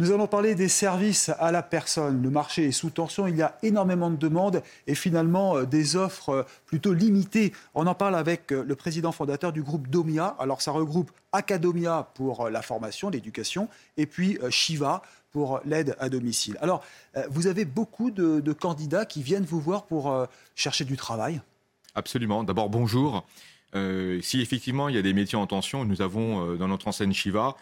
Nous allons parler des services à la personne. Le marché est sous tension, il y a énormément de demandes et finalement euh, des offres euh, plutôt limitées. On en parle avec euh, le président fondateur du groupe Domia. Alors ça regroupe Acadomia pour la formation, l'éducation, et puis Shiva pour l'aide à domicile. Alors, vous avez beaucoup de, candidats qui viennent vous voir pour chercher du travail Absolument. D'abord, bonjour. Si effectivement il y a des métiers en tension, nous avons dans notre enseigne Shiva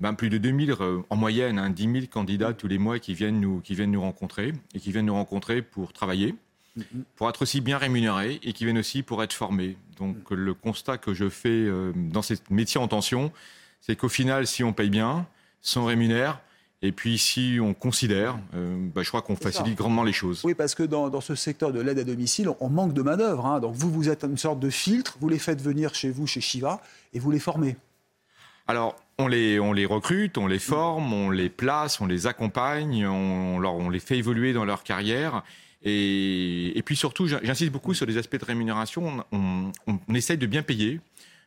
ben, plus de 2000, euh, en moyenne, hein, 10 000 candidats tous les mois qui viennent, nous, qui viennent nous rencontrer et qui viennent nous rencontrer pour travailler, mm-hmm. pour être aussi bien rémunérés et qui viennent aussi pour être formés. Donc le constat que je fais dans ces métiers en tension, c'est qu'au final, si on paye bien, si on rémunère, et puis, si on considère, euh, bah, je crois qu'on facilite grandement les choses. Oui, parce que dans, dans ce secteur de l'aide à domicile, on manque de main-d'œuvre. Hein. Donc, vous, vous êtes une sorte de filtre, vous les faites venir chez vous, chez Shiva, et vous les formez. Alors, on les, on les recrute, on les forme, on les place, on les accompagne, on, on les fait évoluer dans leur carrière. Et, puis surtout, j'insiste beaucoup sur les aspects de rémunération. On, on, on essaye de bien payer.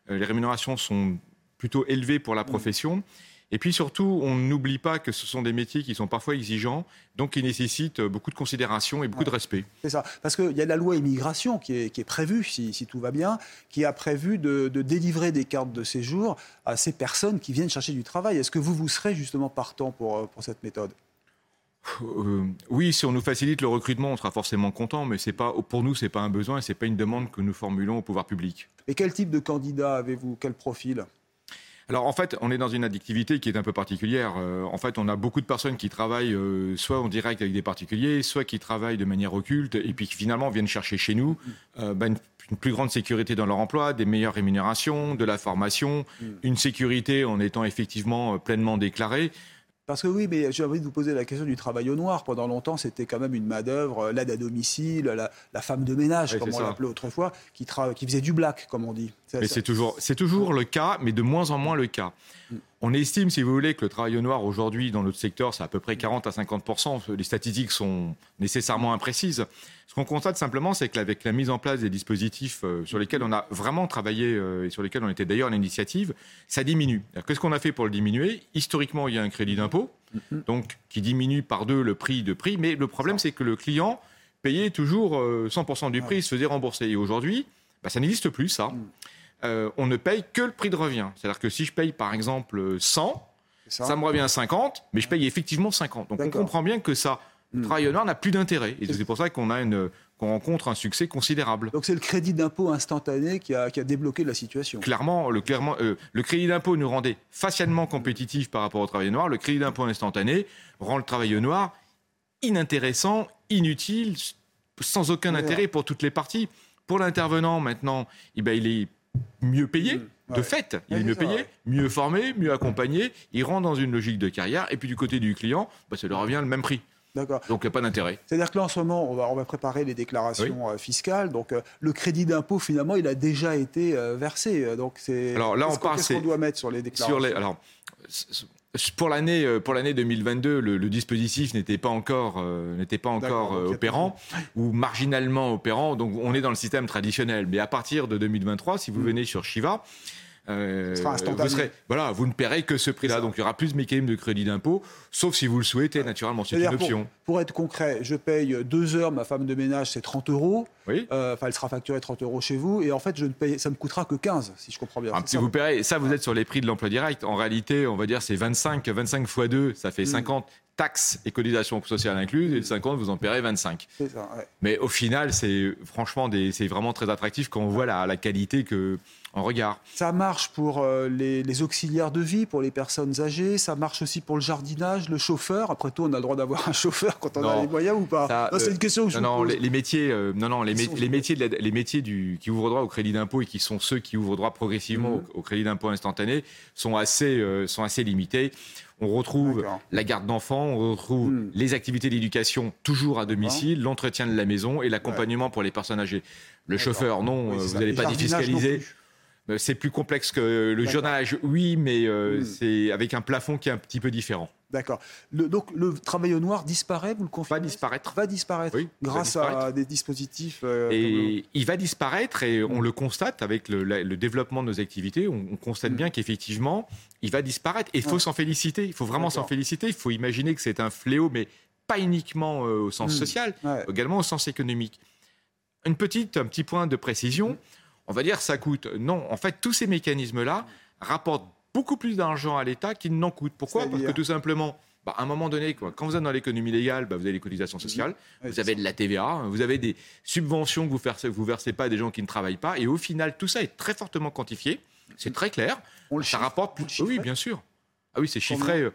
Euh, les rémunérations sont plutôt élevées pour la profession. Et puis surtout, on n'oublie pas que ce sont des métiers qui sont parfois exigeants, donc qui nécessitent beaucoup de considération et beaucoup de respect. C'est ça. Parce qu'il y a la loi immigration qui est, qui est prévue, si, si, tout va bien, qui a prévu de, de, délivrer des cartes de séjour à ces personnes qui viennent chercher du travail. Est-ce que vous, vous serez justement partant pour, pour cette méthode? Euh, oui, si on nous facilite le recrutement, on sera forcément content, mais c'est pas, pour nous, ce n'est pas un besoin et ce n'est pas une demande que nous formulons au pouvoir public. Et quel type de candidat avez-vous? Quel profil? Alors en fait, on est dans une addictivité qui est un peu particulière. Euh, en fait, on a beaucoup de personnes qui travaillent euh, soit en direct avec des particuliers, soit qui travaillent de manière occulte, et puis qui finalement viennent chercher chez nous euh, ben, une, une, plus grande sécurité dans leur emploi, des meilleures rémunérations, de la formation, mm. une sécurité en étant effectivement pleinement déclarée. Parce que oui, mais j'ai envie de vous poser la question du travail au noir. Pendant longtemps, c'était quand même une main-d'œuvre, euh, l'aide à domicile, la, la, femme de ménage, oui, comme on l'appelait autrefois, qui, qui, faisait du black, comme on dit. Mais c'est toujours, toujours le cas, mais de moins en moins le cas. Mm. On estime, si vous voulez, que le travail au noir aujourd'hui dans notre secteur, c'est à peu près 40 à 50% Les statistiques sont nécessairement imprécises. Ce qu'on constate simplement, c'est qu'avec la mise en place des dispositifs euh, sur lesquels on a vraiment travaillé euh, et sur lesquels on était d'ailleurs à l'initiative, ça diminue. Qu'est-ce qu'on a fait pour le diminuer Historiquement, il y a un crédit d'impôt, mm-hmm. donc qui diminue par deux le prix de prix. Mais le problème, c'est que le client payait toujours 100% euh, du prix, il se faisait rembourser. Et aujourd'hui, bah, ça n'existe plus, ça. Euh, on ne paye que le prix de revient. C'est-à-dire que si je paye par exemple 100, ça. ça. me revient à 50, mais je paye effectivement 50. Donc on comprend bien que ça, le travail noir n'a plus d'intérêt. Et c'est pour ça qu'on a une qu'on rencontre un succès considérable. Donc c'est le crédit d'impôt instantané qui a, qui a, débloqué la situation. Clairement, le, clairement, euh, le crédit d'impôt nous rendait facialement compétitifs par rapport au travail noir. Le crédit d'impôt instantané rend le travail noir inintéressant, inutile, sans aucun intérêt pour toutes les parties. Pour l'intervenant, maintenant, eh ben, il est mieux payé. Mmh. De fait, il est mieux payé, mieux formé, mieux accompagné. Il rentre dans une logique de carrière. Et puis du côté du client, bah, ça lui revient le même prix. D'accord. Donc il n'y a pas d'intérêt. C'est-à-dire que là, en ce moment, on va, on va préparer les déclarations oui. Euh, fiscales. Donc euh, le crédit d'impôt, finalement, il a déjà été euh, versé. Donc c'est. Alors là, on parle. Qu'est-ce qu'on doit mettre sur les déclarations sur les, alors, pour l'année euh, pour l'année 2022, le, le dispositif n'était pas encore euh, n'était pas encore euh, opérant ou marginalement opérant. Donc on est dans le système traditionnel. Mais à partir de 2023, si vous mm. venez sur Shiva, euh, vous, serez, voilà, vous ne paierez que ce prix-là. Donc il y aura plus de mécanismes de crédit d'impôt, sauf si vous le souhaitez, naturellement. C'est une option. Pour, pour, être concret, je paye deux heures, ma femme de ménage, c'est 30 euros. Oui. Euh, elle sera facturée 30 euros chez vous. Et en fait, je ne paye, ça me coûtera que 15, si je comprends bien. Ah, si vous paierez, ça, vous êtes sur les prix de l'emploi direct. En réalité, on va dire c'est 25, 25 fois 2, ça fait 50 mm. Taxes et cotisations sociales incluses. Et 50, vous en paierez 25. Ça, ouais. Mais au final, c'est franchement, c'est vraiment très attractif quand on voit la, la qualité que en regard. Ça marche pour euh, les, auxiliaires de vie, pour les personnes âgées, ça marche aussi pour le jardinage, le chauffeur. Après tout, on a le droit d'avoir un chauffeur quand on a les moyens ou pas? C'est une question que je non, vous pose. Les, métiers, non, non, les, les métiers, les métiers du, qui ouvrent droit au crédit d'impôt et qui sont ceux qui ouvrent droit progressivement mhm. au, crédit d'impôt instantané sont assez, sont assez limités. On retrouve la garde d'enfants, on retrouve hmm. les activités d'éducation toujours à domicile, l'entretien de la maison et l'accompagnement pour les personnes âgées. Le chauffeur, non, vous n'allez pas défiscaliser. Euh, c'est plus complexe que le journalage, oui, mais euh, hmm. c'est avec un plafond qui est un petit peu différent. D'accord. donc le travail au noir disparaît, vous le confirmez? Va disparaître. Va disparaître. Oui, grâce à des dispositifs. et il va disparaître et on le constate avec le, développement de nos activités. On, constate bien qu'effectivement, il va disparaître. Et il faut s'en féliciter. Il faut vraiment s'en féliciter. Il faut imaginer que c'est un fléau, mais pas uniquement au sens social, également au sens économique. Une petite, un petit point de précision. On va dire ça coûte. Non, en fait, tous ces mécanismes-là rapportent beaucoup plus d'argent à l'État qu'ils n'en coûtent. Pourquoi? Parce que tout simplement, bah, à un moment donné, quoi, quand vous êtes dans l'économie légale, bah, vous avez les cotisations sociales, vous avez de la TVA, vous avez des subventions que vous ne vous versez pas à des gens qui ne travaillent pas. Et au final, tout ça est très fortement quantifié. C'est très clair. On ça rapporte plus. Oui, bien sûr. Ah oui, c'est chiffré. Euh,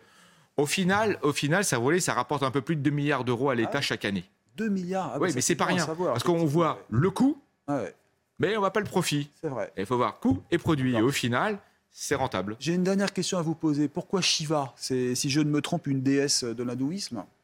au final, au final, ça, ça rapporte un peu plus de 2 milliards d'euros à l'État ah chaque année. 2 milliards. Ah oui, mais c'est pas rien. parce qu'on voit le coût, mais on ne voit pas le profit. C'est vrai. Il faut voir coût et produit. Et au final, c'est rentable. J'ai une dernière question à vous poser. Pourquoi Shiva? C'est, si je ne me trompe, une déesse de l'hindouisme?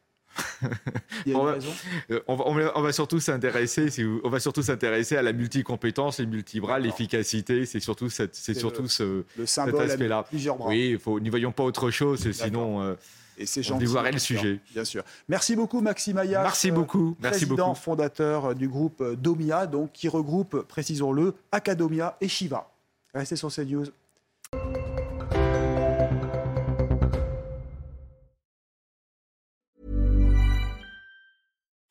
Euh, on, va, on, va, surtout s'intéresser, on va surtout s'intéresser à la multicompétence, les multibras, l'efficacité. C'est surtout, cette, c'est surtout ce, le symbole cet aspect-là. Plusieurs bras. Oui, faut, n'y voyons pas autre chose, sinon. Euh, et c'est gentil. le sujet. Bien sûr. Merci beaucoup, Maxime Ayas. Merci beaucoup. Merci président fondateur du groupe Domia, donc, qui regroupe, précisons-le, Acadomia et Shiva. Restez sur CNews.